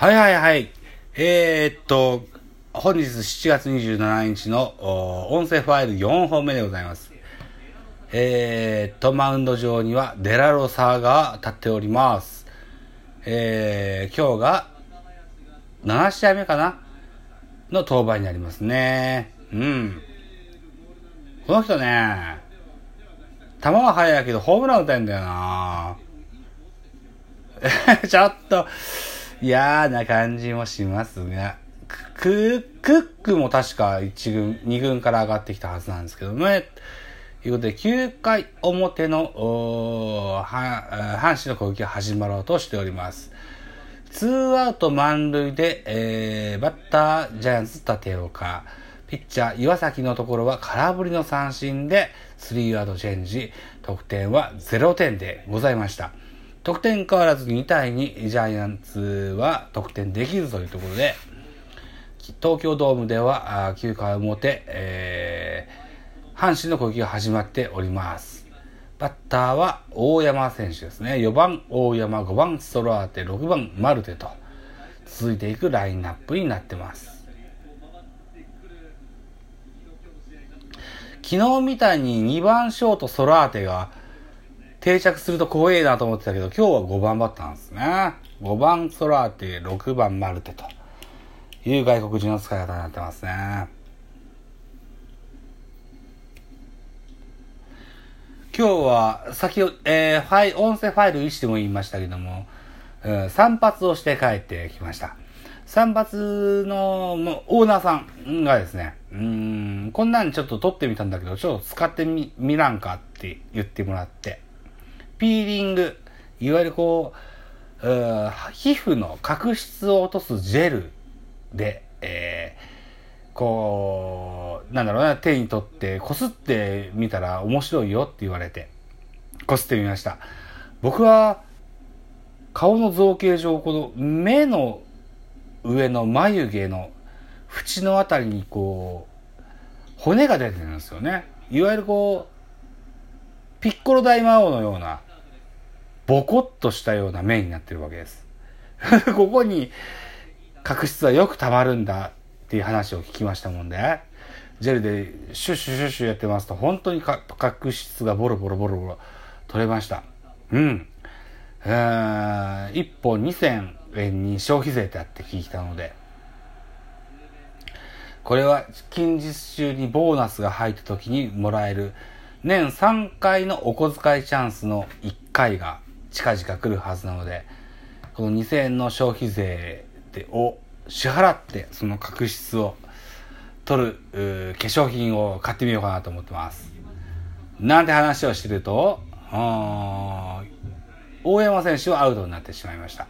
はいはいはい。えー、っと、本日7月27日の音声ファイル4本目でございます。えー、っと、マウンド上にはデラロサーが立っております。えー、今日が7試合目かな？の登板になりますね。うん。この人ね、球は速いけどホームラン打たんだよな ちょっと、嫌な感じもしますが、クックも確か1軍、2軍から上がってきたはずなんですけどね。ということで、9回表の、阪神の攻撃が始まろうとしております。ツーアウト満塁で、えー、バッター、ジャイアンツ立岡。ピッチャー、岩崎のところは空振りの三振で、スリーアウトチェンジ。得点は0点でございました。得点変わらず2対2、ジャイアンツは得点できずというところで、東京ドームでは9回表、えー、阪神の攻撃が始まっております。バッターは大山選手ですね。4番大山、5番ストロアーテ、6番マルテと続いていくラインナップになってます。昨日みたいに2番ショートソラーテが定着すると怖えなと思ってたけど、今日は5番バッターなんですね。5番ソラーテ、6番マルテという外国人の使い方になってますね。今日は先ほど、えー、ファイ、音声ファイル1でも言いましたけども、うん、散髪をして帰ってきました。散髪のオーナーさんがですね、うん、こんなんちょっと撮ってみたんだけど、ちょっと使ってみ、みらんかって言ってもらって、ピーリング、いわゆるこう、う皮膚の角質を落とすジェルで、えー、こう、なんだろうな、手に取って、こすってみたら面白いよって言われて、こすってみました。僕は、顔の造形上、この目の上の眉毛の縁のあたりにこう、骨が出てるんですよね。いわゆるこう、ピッコロ大魔王のような、ボコッとしたような目になってるわけです。ここに角質はよく溜まるんだっていう話を聞きましたもんで、ジェルでシュッシュシュッシュやってますと、本当に角質がボロボロボロボロ取れました。うん。えー、1本2000円に消費税ってあって聞いたので、これは近日中にボーナスが入った時にもらえる年3回のお小遣いチャンスの1回が近々来るはずなので、この2000円の消費税でを支払ってその角質を取る化粧品を買ってみようかなと思ってます。なんて話をしてると、大山選手はアウトになってしまいました。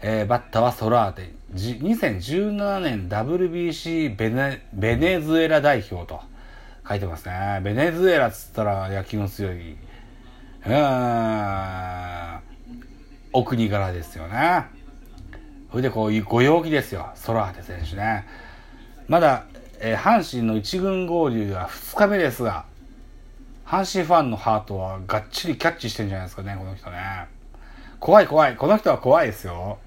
えー、バッターはソラーテ。2017年 WBC ベネベネズエラ代表と書いてますね。ベネズエラっつったら野球の強い、うん、お国柄ですよね。それでこういうご陽気ですよ。ソラーテ選手ね。まだ、えー、阪神の一軍合流が2日目ですが、阪神ファンのハートはがっちりキャッチしてんじゃないですかね、この人ね。怖い怖い。この人は怖いですよ。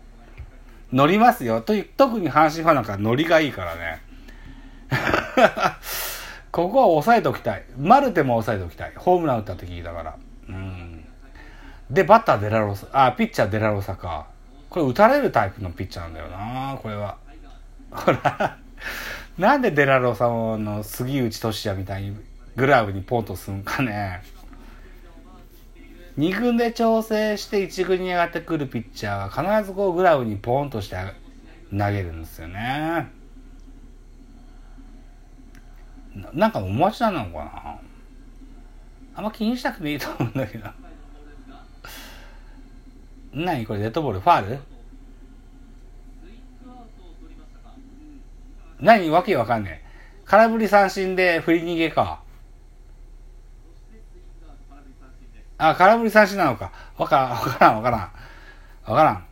乗りますよ。と特に阪神ファンなんか乗りがいいからね。ここは抑えておきたい。マルテも抑えておきたい。ホームラン打った時だから。うん。で、バッターデラロサ、あ、ピッチャーデラロサか。これ打たれるタイプのピッチャーなんだよな、これは。ほら、なんでデラロサの杉内俊也みたいにグラブにポンとすんかね。2軍で調整して1軍に上がってくるピッチャーは必ずこうグラブにポンとして投げるんですよね。なんかお待ちなのかなあんま気にしたくていいと思うんだけど。何これデッドボール？ファール？何？わけわかんねえ。空振り三振で振り逃げか。あ、空振り三振なのか。わからん、わからん、わからん。わからん。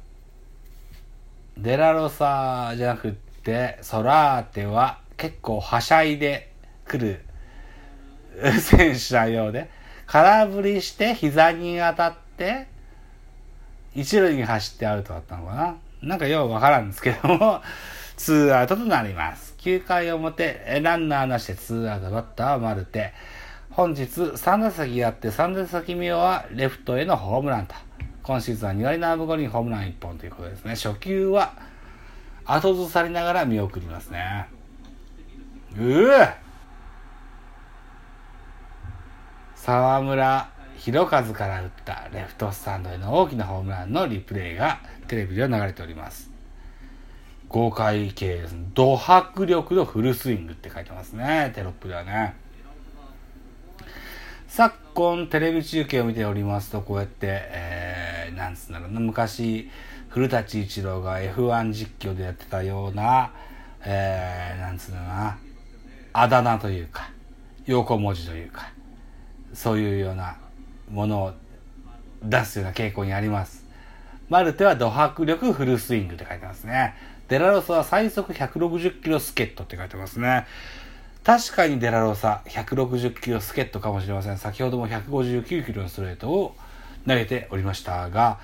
デラロサじゃなくって、ソラーテは結構はしゃいでくる選手なようで、空振りして膝に当たって、一塁に走ってアウトだったのかな。なんかようわからんですけども、ツーアウトとなります。9回表、ランナーなしでツーアウトバッターはマルテ。本日3打席やって3打席目はレフトへのホームランと。今シーズンは2割7分5厘ホームラン1本ということですね。初球は後ずさりながら見送りますね。うぅ沢村弘和から打ったレフトスタンドへの大きなホームランのリプレイがテレビでは流れております。豪快系です。ド迫力のフルスイングって書いてますね。テロップではね。昨今テレビ中継を見ておりますと、こうやって、えー、なんつうんだろうな、昔、古舘一郎が F1 実況でやってたような、えー、なんつうんだろうな、あだ名というか、横文字というか、そういうようなものを出すような傾向にあります。マルテはド迫力フルスイングって書いてますね。デラロスは最速160キロスケットって書いてますね。確かにデラロサ160キロスケットかもしれません。先ほども159キロのストレートを投げておりましたが、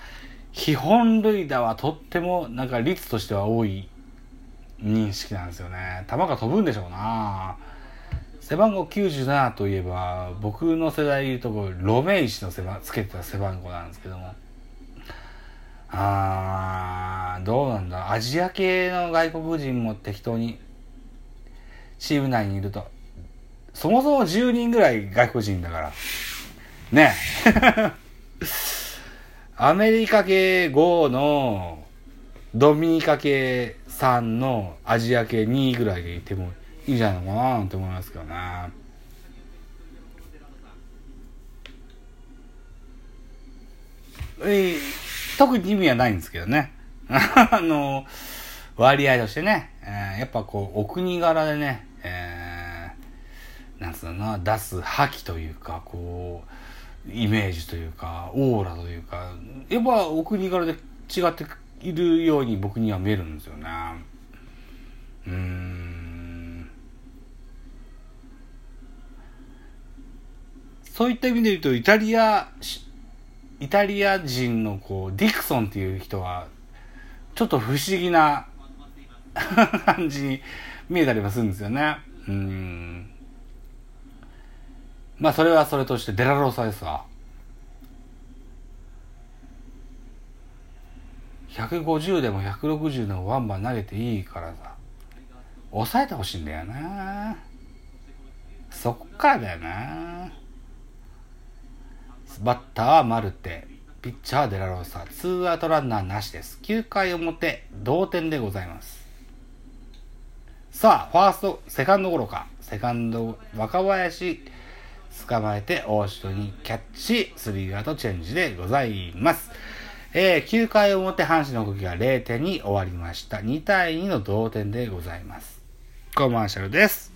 基本塁打はとってもなんか率としては多い認識なんですよね。球が飛ぶんでしょうな背番号97といえば、僕の世代で言うところ、ロメイシの背番つけてた背番号なんですけども。あー、どうなんだ。アジア系の外国人も適当にチーム内にいると。そもそも10人ぐらい外国人だから。ね アメリカ系5のドミニカ系3のアジア系2ぐらいでいてもいいんじゃないのかなって思いますけどね。え特に意味はないんですけどね。あの、割合としてね、えー、やっぱこう、お国柄でね、えー、なんつうのな、出す覇気というか、こう、イメージというか、オーラというか、やっぱお国柄で違っているように僕には見えるんですよね。うーん。そういった意味で言うと、イタリア、イタリア人のこう、ディクソンっていう人は、ちょっと不思議な 感じに見えたりはするんですよね。うん。まあそれはそれとしてデラローサですわ。150でも160でもワンバン投げていいからさ、抑えてほしいんだよな。そっからだよな。バッターはマルテ、ピッチャーはデラローサ、ツーアウトランナーなしです。9回表、同点でございます。さあ、ファースト、セカンドゴロか。セカンド、若林、捕まえて、大城にキャッチ、スリーアウトチェンジでございます。えー、9回表、阪神の動きが0点に終わりました。2対2の同点でございます。コマーシャルです。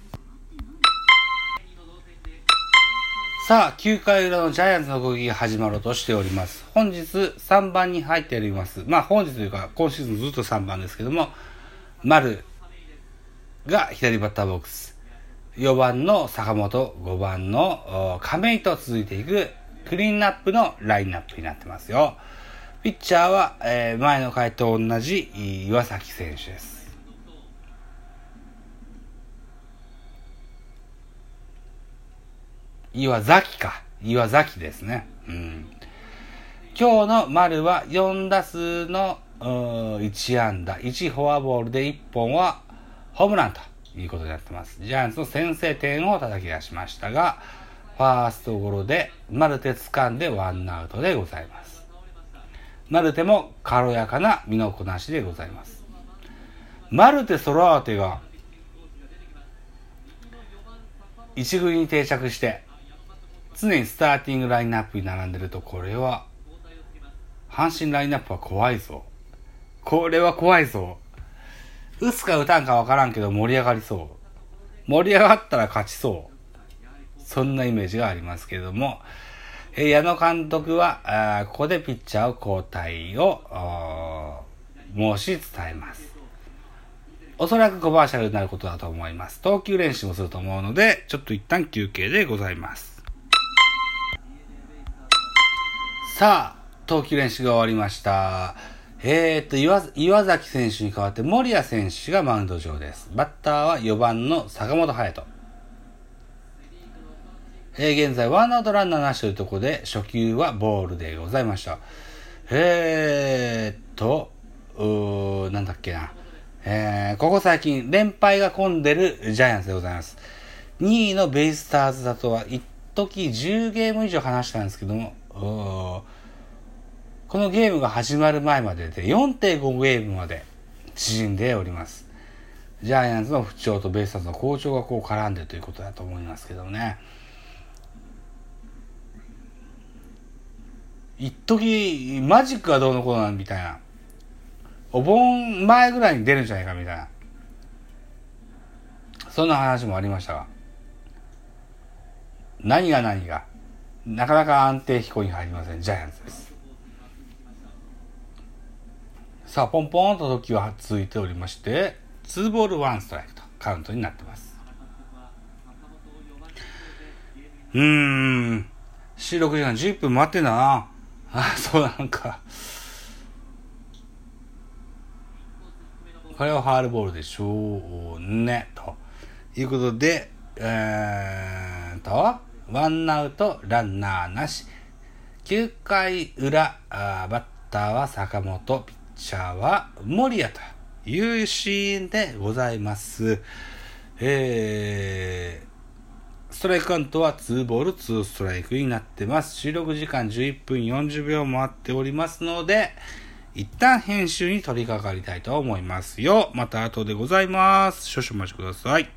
さあ、9回裏のジャイアンツの動きが始まろうとしております。本日3番に入っております。まあ本日というか、今シーズンずっと3番ですけども、丸、が左バッターボックス。4番の坂本、5番の亀井と続いていくクリーンナップのラインナップになってますよ。ピッチャーは、え、前の回と同じ岩崎選手です。岩崎か。岩崎ですね。うん。今日の丸は4打数の1安打、1フォアボールで1本はホームランということになってます。ジャイアンツの先制点を叩き出しましたが、ファーストゴロでマルテ掴んでワンアウトでございます。マルテも軽やかな身のこなしでございます。マルテ・ソラーテが一軍に定着して常にスターティングラインナップに並んでるとこれは阪神ラインナップは怖いぞ。これは怖いぞ。打つか打たんかわからんけど盛り上がりそう。盛り上がったら勝ちそう。そんなイメージがありますけども、えー、矢野監督は、あここでピッチャーを交代を申し伝えます。おそらくコマーシャルになることだと思います。投球練習もすると思うので、ちょっと一旦休憩でございます。さあ、投球練習が終わりました。えー、っと岩、岩崎選手に代わって森谷選手がマウンド上です。バッターは4番の坂本勇人。えー、現在、ワンアウトランナーなしというところで、初球はボールでございました。えー、っと、うー、なんだっけな。えー、ここ最近、連敗が混んでるジャイアンツでございます。2位のベイスターズだとは、一時10ゲーム以上話したんですけども、このゲームが始まる前までで4.5ゲームまで縮んでおります。ジャイアンツの不調とベイスターズの好調がこう絡んでということだと思いますけどね。一時マジックがどうのこうなのみたいな。お盆前ぐらいに出るんじゃないかみたいな。そんな話もありましたが。何が何が。なかなか安定飛行に入りません。ジャイアンツです。さあ、ポンポンと時は続いておりまして、2ボール1ストライクとカウントになってます。うーん。収録時間10分待ってな。あ、そうなんか。これはファールボールでしょうね。ということで、えーと、ワンアウトランナーなし。9回裏、あバッターは坂本、ピッチャーは森谷というシーンでございます。えー、ストライクカウントは2ボール2ストライクになってます。収録時間11分40秒回っておりますので、一旦編集に取り掛かりたいと思いますよ。また後でございます。少々お待ちください。